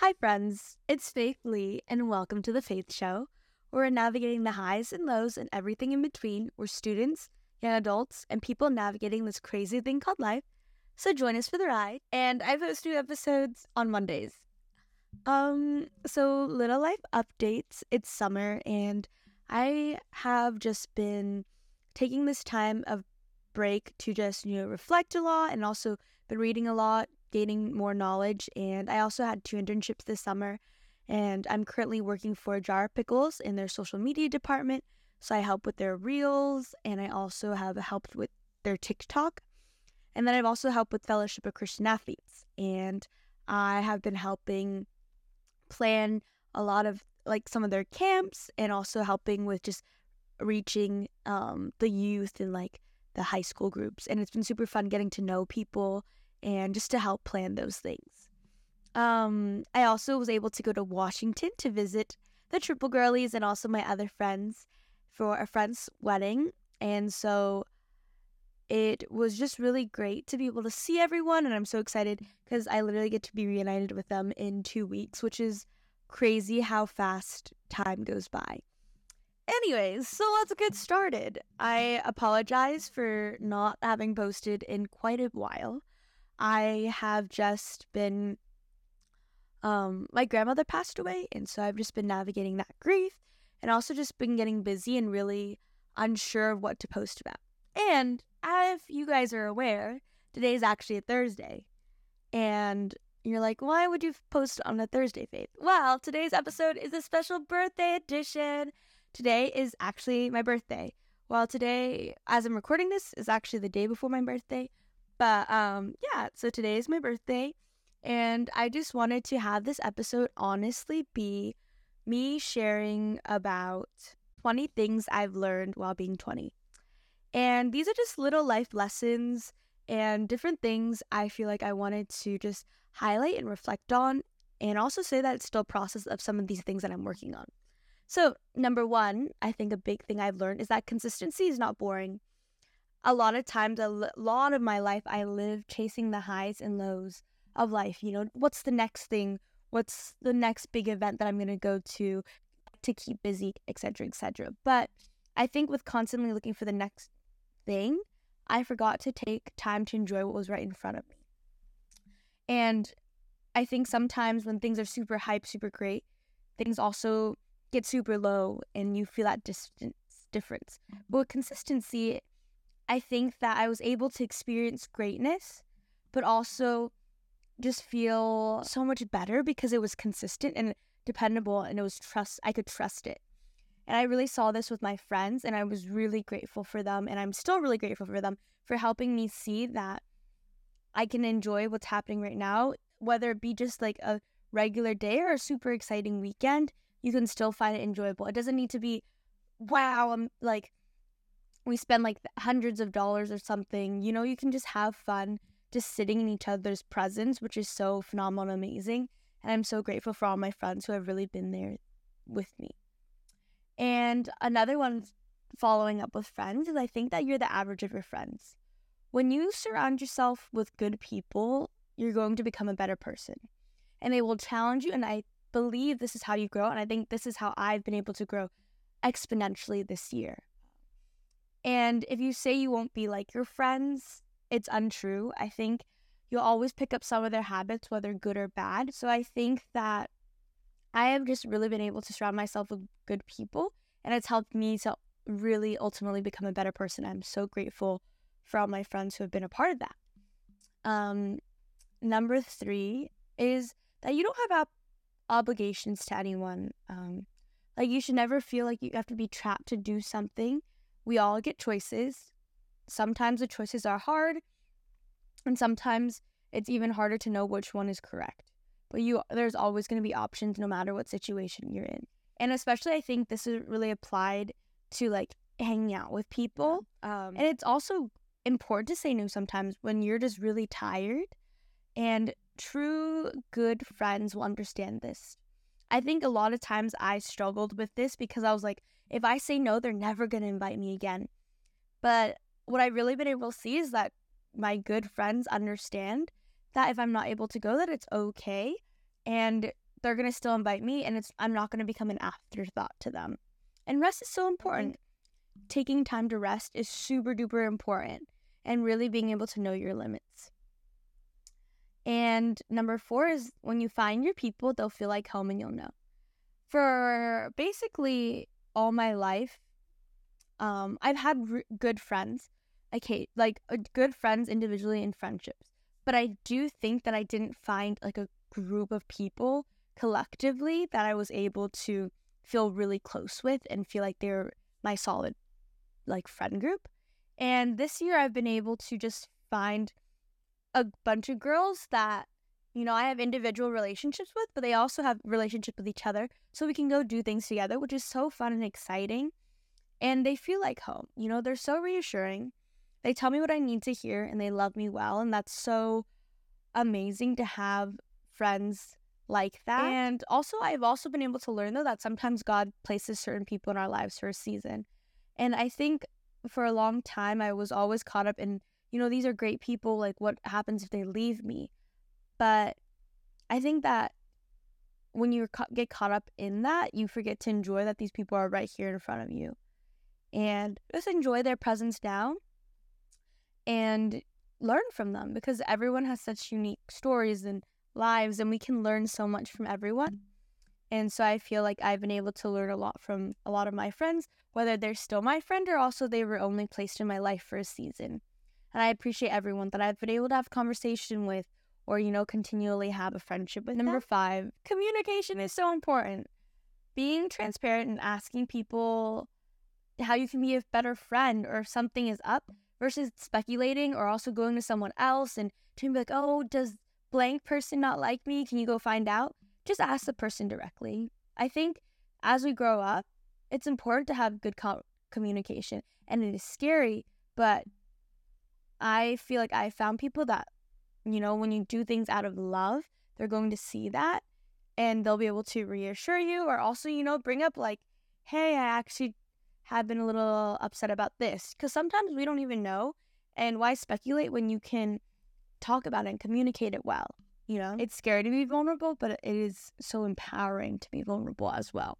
Hi, friends. It's Faith Lee, and welcome to The Faith Show. We're navigating the highs and lows and everything in between. We're students, young adults, and people navigating this crazy thing called life. So join us for the ride. And I post new episodes on Mondays. Um, so little life updates. It's summer, and I have just been taking this time of break to just you know reflect a lot, and also been reading a lot, gaining more knowledge. And I also had two internships this summer. And I'm currently working for Jar Pickles in their social media department. So I help with their reels and I also have helped with their TikTok. And then I've also helped with Fellowship of Christian Athletes. And I have been helping plan a lot of like some of their camps and also helping with just reaching um, the youth and like the high school groups. And it's been super fun getting to know people and just to help plan those things. Um, I also was able to go to Washington to visit the Triple Girlies and also my other friends for a friend's wedding. And so it was just really great to be able to see everyone. And I'm so excited because I literally get to be reunited with them in two weeks, which is crazy how fast time goes by. Anyways, so let's get started. I apologize for not having posted in quite a while. I have just been um my grandmother passed away and so I've just been navigating that grief and also just been getting busy and really unsure of what to post about. And if you guys are aware, today is actually a Thursday. And you're like, why would you post on a Thursday, Faith? Well, today's episode is a special birthday edition. Today is actually my birthday. Well, today, as I'm recording this, is actually the day before my birthday. But um, yeah, so today is my birthday, and I just wanted to have this episode honestly be me sharing about 20 things I've learned while being 20. And these are just little life lessons and different things I feel like I wanted to just highlight and reflect on, and also say that it's still a process of some of these things that I'm working on. So, number one, I think a big thing I've learned is that consistency is not boring a lot of times, a lot of my life, I live chasing the highs and lows of life. You know, what's the next thing? What's the next big event that I'm going to go to to keep busy, etc., etc. But I think with constantly looking for the next thing, I forgot to take time to enjoy what was right in front of me. And I think sometimes when things are super hype, super great, things also get super low and you feel that distance difference. Mm-hmm. But with consistency, I think that I was able to experience greatness, but also just feel so much better because it was consistent and dependable and it was trust I could trust it. And I really saw this with my friends and I was really grateful for them and I'm still really grateful for them for helping me see that I can enjoy what's happening right now, whether it be just like a regular day or a super exciting weekend, you can still find it enjoyable. It doesn't need to be wow, I'm like we spend like hundreds of dollars or something, you know, you can just have fun just sitting in each other's presence, which is so phenomenal and amazing. And I'm so grateful for all my friends who have really been there with me. And another one following up with friends is I think that you're the average of your friends. When you surround yourself with good people, you're going to become a better person. And they will challenge you. And I believe this is how you grow. And I think this is how I've been able to grow exponentially this year. And if you say you won't be like your friends, it's untrue. I think you'll always pick up some of their habits, whether good or bad. So I think that I have just really been able to surround myself with good people, and it's helped me to really ultimately become a better person. I'm so grateful for all my friends who have been a part of that. Um, number three is that you don't have ob- obligations to anyone. Um, like you should never feel like you have to be trapped to do something we all get choices. Sometimes the choices are hard, and sometimes it's even harder to know which one is correct. But you there's always going to be options no matter what situation you're in. And especially I think this is really applied to like hanging out with people. Um, and it's also important to say no sometimes when you're just really tired. And true good friends will understand this. I think a lot of times I struggled with this because I was like, if I say no, they're never going to invite me again. But what I've really been able to see is that my good friends understand that if I'm not able to go, that it's okay. And they're going to still invite me and it's I'm not going to become an afterthought to them. And rest is so mm-hmm. important. Taking time to rest is super duper important and really being able to know your limits. And number 4 is when you find your people, they'll feel like home and you'll know. For basically all my life, um, I've had good friends, okay, like uh, good friends individually in friendships. But I do think that I didn't find like a group of people collectively that I was able to feel really close with and feel like they're my solid like friend group. And this year I've been able to just find a bunch of girls that you know, I have individual relationships with, but they also have relationship with each other. So we can go do things together, which is so fun and exciting. And they feel like home. You know, they're so reassuring. They tell me what I need to hear and they love me well. And that's so amazing to have friends like that. And also, I've also been able to learn though that sometimes God places certain people in our lives for a season. And I think for a long time, I was always caught up in, you know, these are great people. Like, what happens if they leave me? But I think that when you get caught up in that, you forget to enjoy that these people are right here in front of you. And just enjoy their presence now and learn from them because everyone has such unique stories and lives and we can learn so much from everyone. And so I feel like I've been able to learn a lot from a lot of my friends, whether they're still my friend or also they were only placed in my life for a season. And I appreciate everyone that I've been able to have conversation with or, you know, continually have a friendship with. Number five, communication is so important. Being transparent and asking people how you can be a better friend or if something is up versus speculating or also going to someone else and to be like, oh, does blank person not like me? Can you go find out? Just ask the person directly. I think as we grow up, it's important to have good co- communication and it is scary, but I feel like I found people that, you know, when you do things out of love, they're going to see that and they'll be able to reassure you or also, you know, bring up like, hey, I actually have been a little upset about this. Because sometimes we don't even know. And why speculate when you can talk about it and communicate it well. You know, it's scary to be vulnerable, but it is so empowering to be vulnerable as well.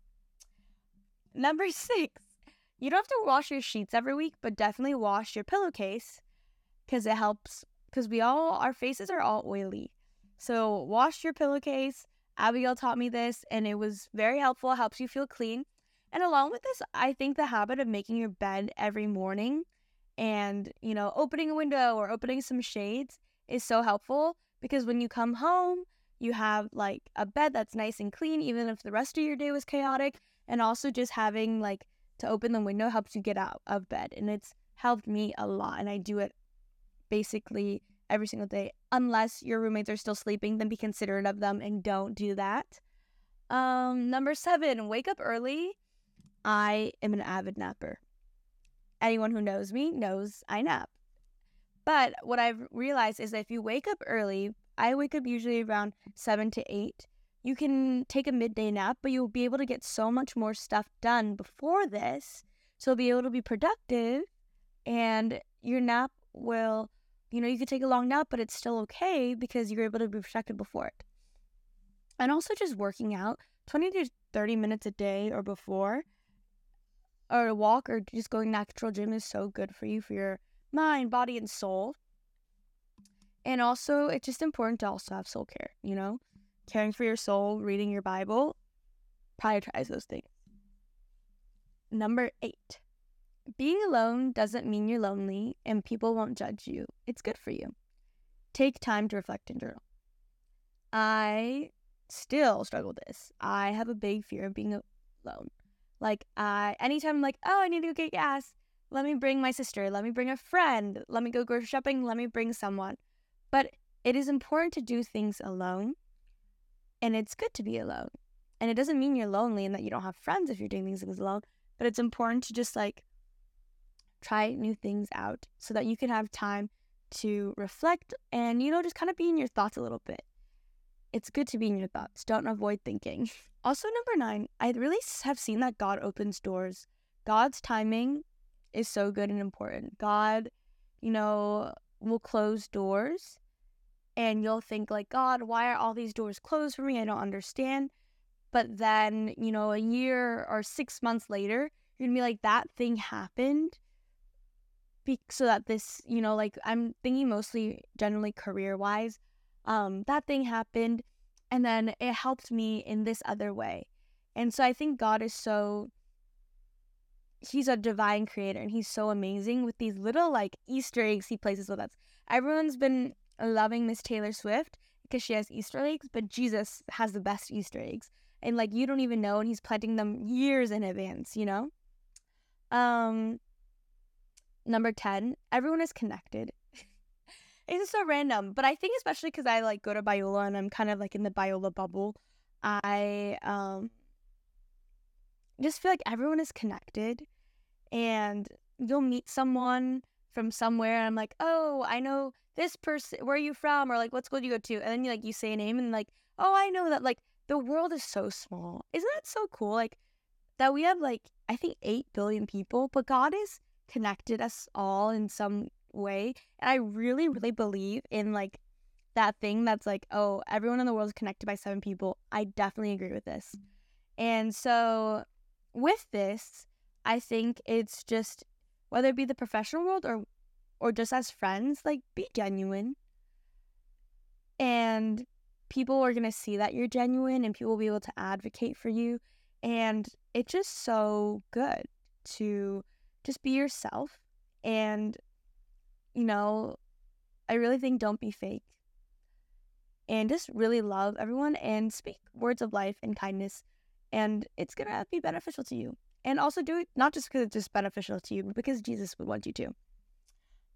Number six, you don't have to wash your sheets every week, but definitely wash your pillowcase because it helps. Because we all, our faces are all oily. So wash your pillowcase. Abigail taught me this, and it was very helpful. It helps you feel clean. And along with this, I think the habit of making your bed every morning and, you know, opening a window or opening some shades is so helpful because when you come home, you have like a bed that's nice and clean, even if the rest of your day was chaotic. And also, just having like to open the window helps you get out of bed. And it's helped me a lot. And I do it basically every single day. Unless your roommates are still sleeping, then be considerate of them and don't do that. Um, number seven, wake up early. I am an avid napper. Anyone who knows me knows I nap. But what I've realized is that if you wake up early, I wake up usually around seven to eight. You can take a midday nap, but you'll be able to get so much more stuff done before this. So you'll be able to be productive and your nap will, you know, you could take a long nap, but it's still okay because you're able to be protected before it. And also just working out 20 to 30 minutes a day or before, or a walk or just going natural gym is so good for you for your mind, body, and soul. And also, it's just important to also have soul care, you know? Caring for your soul, reading your Bible, prioritize those things. Number eight, being alone doesn't mean you're lonely and people won't judge you. It's good for you. Take time to reflect and journal. I still struggle with this. I have a big fear of being alone. Like, I anytime I'm like, oh, I need to go get gas, let me bring my sister. Let me bring a friend. Let me go grocery shopping. Let me bring someone. But it is important to do things alone. And it's good to be alone. And it doesn't mean you're lonely and that you don't have friends if you're doing things alone. But it's important to just like try new things out so that you can have time to reflect and, you know, just kind of be in your thoughts a little bit. It's good to be in your thoughts. Don't avoid thinking. Also, number nine, I really have seen that God opens doors. God's timing is so good and important. God, you know, will close doors and you'll think like, God, why are all these doors closed for me? I don't understand. but then, you know, a year or six months later, you're gonna be like, that thing happened. So that this, you know, like I'm thinking mostly generally career wise. Um, that thing happened and then it helped me in this other way. And so I think God is so he's a divine creator and he's so amazing with these little like Easter eggs he places with us. Everyone's been loving Miss Taylor Swift because she has Easter eggs, but Jesus has the best Easter eggs. And like you don't even know and he's planting them years in advance, you know? Um number 10, everyone is connected. it's just so random, but I think especially cuz I like go to Biola and I'm kind of like in the Biola bubble, I um just feel like everyone is connected and you'll meet someone from somewhere and I'm like, "Oh, I know this person. Where are you from?" or like, "What school do you go to?" And then you like you say a name and like, "Oh, I know that." Like the world is so small. Isn't that so cool? Like that we have like I think 8 billion people, but God has connected us all in some way. And I really really believe in like that thing that's like, "Oh, everyone in the world is connected by seven people." I definitely agree with this. Mm. And so with this, I think it's just whether it be the professional world or or just as friends, like be genuine. And people are going to see that you're genuine and people will be able to advocate for you and it's just so good to just be yourself and you know, I really think don't be fake. And just really love everyone and speak words of life and kindness and it's going to be beneficial to you. And also do it not just because it's just beneficial to you, but because Jesus would want you to.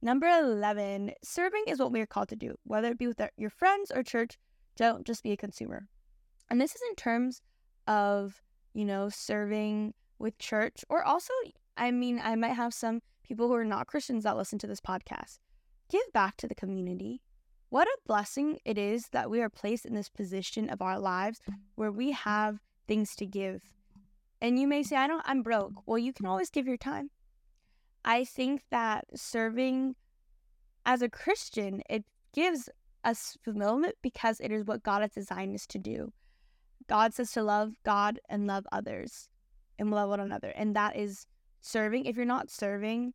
Number 11, serving is what we are called to do, whether it be with our, your friends or church. Don't just be a consumer. And this is in terms of, you know, serving with church, or also, I mean, I might have some people who are not Christians that listen to this podcast. Give back to the community. What a blessing it is that we are placed in this position of our lives where we have things to give. And you may say, I don't, I'm broke. Well, you can always give your time. I think that serving as a Christian, it gives us fulfillment because it is what God has designed us to do. God says to love God and love others and love one another. And that is serving. If you're not serving,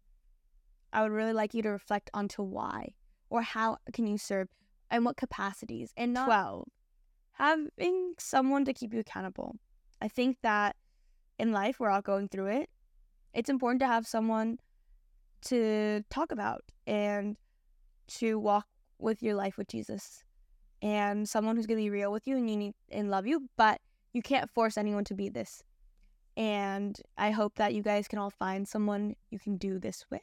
I would really like you to reflect onto why or how can you serve and what capacities. And not 12, having someone to keep you accountable. I think that in life, we're all going through it. It's important to have someone to talk about and to walk with your life with Jesus and someone who's going to be real with you and you need and love you, but you can't force anyone to be this. And I hope that you guys can all find someone you can do this with.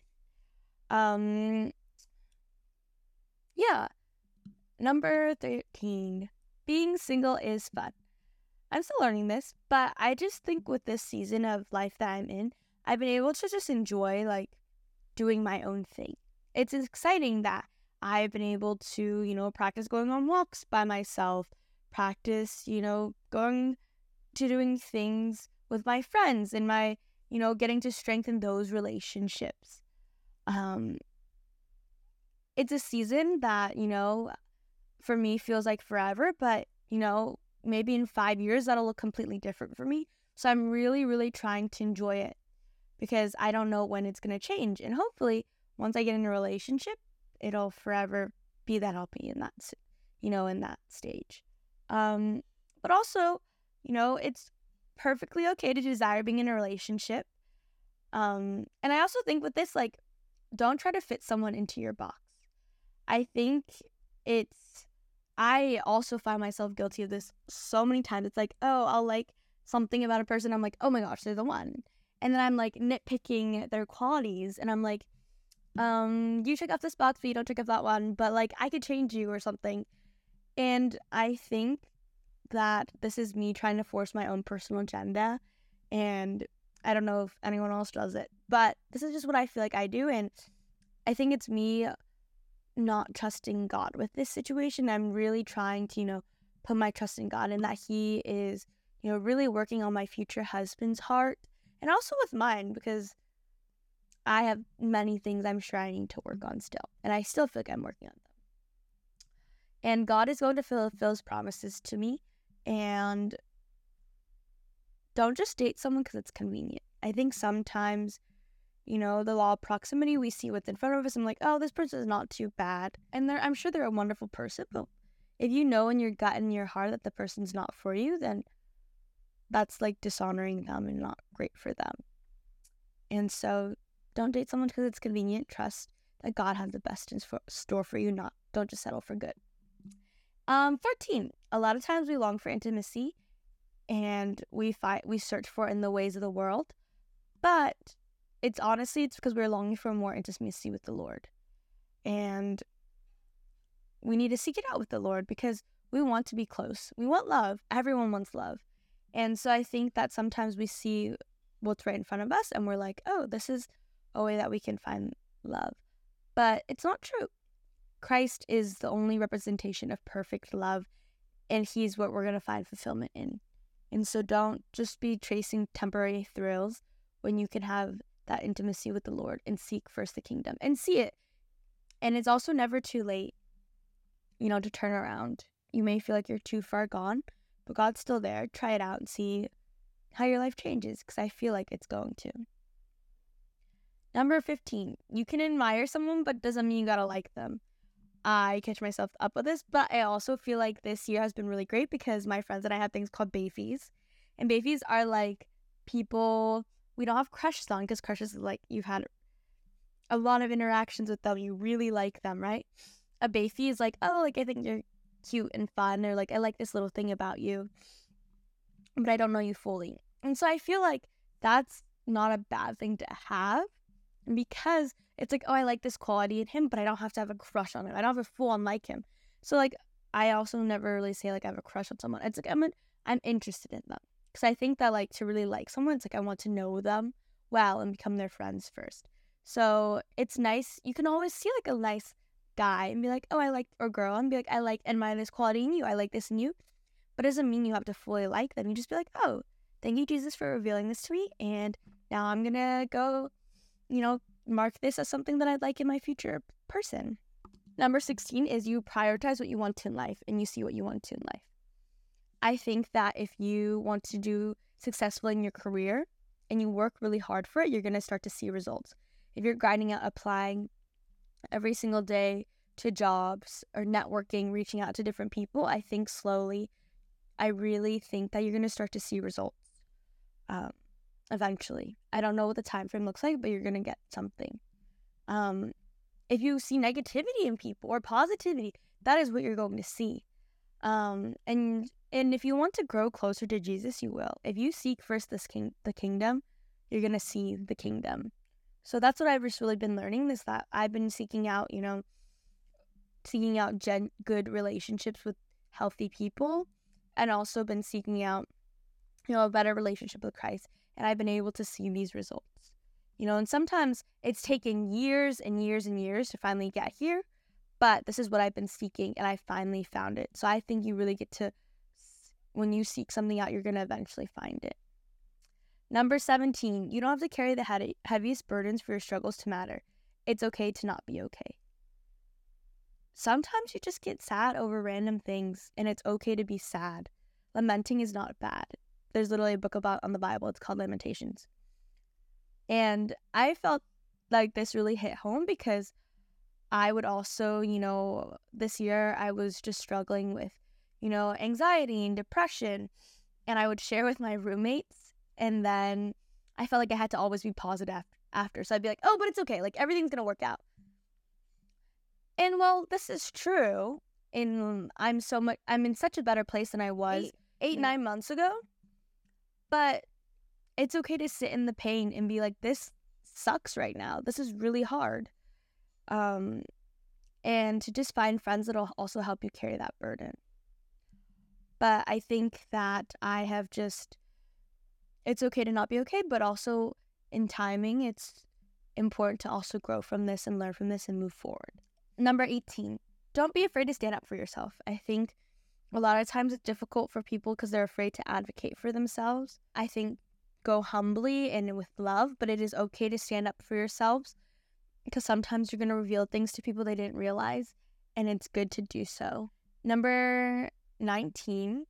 Um yeah. Number 13. Being single is fun. I'm still learning this, but I just think with this season of life that I'm in, I've been able to just enjoy like doing my own thing. It's exciting that I've been able to, you know, practice going on walks by myself, practice, you know, going to doing things with my friends and my, you know, getting to strengthen those relationships. Um it's a season that, you know, for me feels like forever, but, you know, maybe in five years that'll look completely different for me. So I'm really, really trying to enjoy it because I don't know when it's going to change. And hopefully, once I get in a relationship, it'll forever be that I'll be in that, you know, in that stage. Um, but also, you know, it's perfectly okay to desire being in a relationship. Um, and I also think with this, like, don't try to fit someone into your box. I think it's I also find myself guilty of this so many times. It's like, oh, I'll like something about a person. I'm like, oh my gosh, they're the one. And then I'm like nitpicking their qualities. And I'm like, um, you check off this box, but you don't check off that one. But like, I could change you or something. And I think that this is me trying to force my own personal agenda. And I don't know if anyone else does it, but this is just what I feel like I do. And I think it's me not trusting God with this situation. I'm really trying to, you know, put my trust in God and that He is, you know, really working on my future husband's heart and also with mine because I have many things I'm trying to work on still. And I still feel like I'm working on them. And God is going to fulfill His promises to me. And don't just date someone because it's convenient. I think sometimes, you know, the law of proximity, we see what's in front of us. I'm like, oh, this person is not too bad. And I'm sure they're a wonderful person, but if you know in your gut and your heart that the person's not for you, then that's like dishonoring them and not great for them. And so don't date someone because it's convenient. Trust that God has the best in store for you. Not don't just settle for good. Um, 14. A lot of times we long for intimacy and we fight we search for it in the ways of the world. But it's honestly it's because we're longing for more intimacy with the Lord. And we need to seek it out with the Lord because we want to be close. We want love. Everyone wants love. And so I think that sometimes we see what's right in front of us and we're like, oh, this is a way that we can find love. But it's not true. Christ is the only representation of perfect love, and He's what we're going to find fulfillment in. And so don't just be chasing temporary thrills when you can have that intimacy with the Lord and seek first the kingdom and see it. And it's also never too late, you know, to turn around. You may feel like you're too far gone, but God's still there. Try it out and see how your life changes because I feel like it's going to. Number 15, you can admire someone, but doesn't mean you gotta like them. I catch myself up with this, but I also feel like this year has been really great because my friends and I have things called Bayfies. And Bayfies are like people we don't have crushes on because crushes like you've had a lot of interactions with them, you really like them, right? A Bayfie is like, oh, like I think you're cute and fun, or like I like this little thing about you, but I don't know you fully. And so I feel like that's not a bad thing to have because it's like, oh, I like this quality in him, but I don't have to have a crush on him. I don't have a full on like him. So like, I also never really say like I have a crush on someone. It's like I'm I'm interested in them because I think that like to really like someone, it's like I want to know them well and become their friends first. So it's nice. You can always see like a nice guy and be like, oh, I like or girl, and be like, I like admire this quality in you. I like this in you, but it doesn't mean you have to fully like them. You just be like, oh, thank you Jesus for revealing this to me, and now I'm gonna go you know, mark this as something that I'd like in my future person. Number 16 is you prioritize what you want in life and you see what you want in life. I think that if you want to do successfully in your career and you work really hard for it, you're going to start to see results. If you're grinding out applying every single day to jobs or networking, reaching out to different people, I think slowly, I really think that you're going to start to see results. Um, eventually. I don't know what the time frame looks like, but you're gonna get something. Um, if you see negativity in people or positivity, that is what you're going to see. Um, and and if you want to grow closer to Jesus, you will. If you seek first this king the kingdom, you're gonna see the kingdom. So that's what I've just really been learning is that I've been seeking out, you know, seeking out gen- good relationships with healthy people, and also been seeking out, you know, a better relationship with Christ and I've been able to see these results. You know, and sometimes it's taken years and years and years to finally get here, but this is what I've been seeking and I finally found it. So I think you really get to, when you seek something out, you're going to eventually find it. Number 17, you don't have to carry the heaviest burdens for your struggles to matter. It's okay to not be okay. Sometimes you just get sad over random things, and it's okay to be sad. Lamenting is not bad there's literally a book about on the Bible. It's called Lamentations. And I felt like this really hit home because I would also, you know, this year I was just struggling with, you know, anxiety and depression. And I would share with my roommates. And then I felt like I had to always be positive after. So I'd be like, oh, but it's okay. Like everything's going to work out. And well, this is true. And I'm so much, I'm in such a better place than I was eight, eight nine months ago. But it's okay to sit in the pain and be like, this sucks right now. This is really hard. Um, and to just find friends that'll also help you carry that burden. But I think that I have just, it's okay to not be okay, but also in timing, it's important to also grow from this and learn from this and move forward. Number 18, don't be afraid to stand up for yourself. I think a lot of times it's difficult for people because they're afraid to advocate for themselves. I think go humbly and with love, but it is okay to stand up for yourselves because sometimes you're going to reveal things to people they didn't realize, and it's good to do so. Number 19,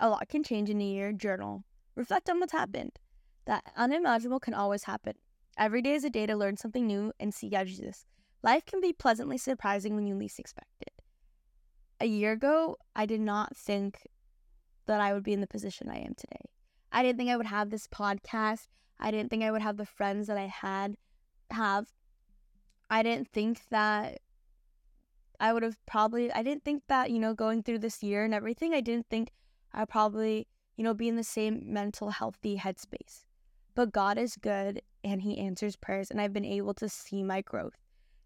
a lot can change in a year. Journal. Reflect on what's happened. That unimaginable can always happen. Every day is a day to learn something new and see God Jesus. Life can be pleasantly surprising when you least expect it. A year ago, I did not think that I would be in the position I am today. I didn't think I would have this podcast. I didn't think I would have the friends that I had have. I didn't think that I would have probably I didn't think that, you know, going through this year and everything, I didn't think I'd probably, you know, be in the same mental healthy headspace. But God is good and he answers prayers and I've been able to see my growth.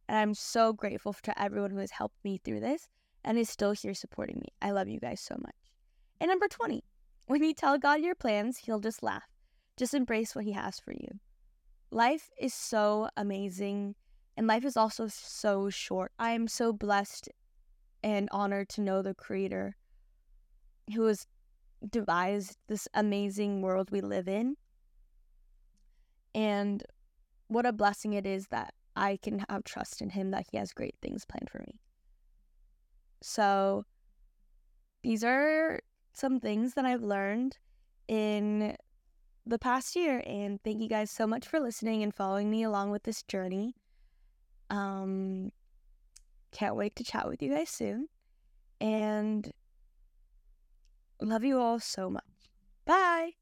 And I'm so grateful to everyone who has helped me through this and is still here supporting me. I love you guys so much. And number 20, when you tell God your plans, he'll just laugh. Just embrace what he has for you. Life is so amazing and life is also so short. I am so blessed and honored to know the creator who has devised this amazing world we live in and what a blessing it is that I can have trust in Him that He has great things planned for me. So, these are some things that I've learned in the past year. And thank you guys so much for listening and following me along with this journey. Um, can't wait to chat with you guys soon. And love you all so much.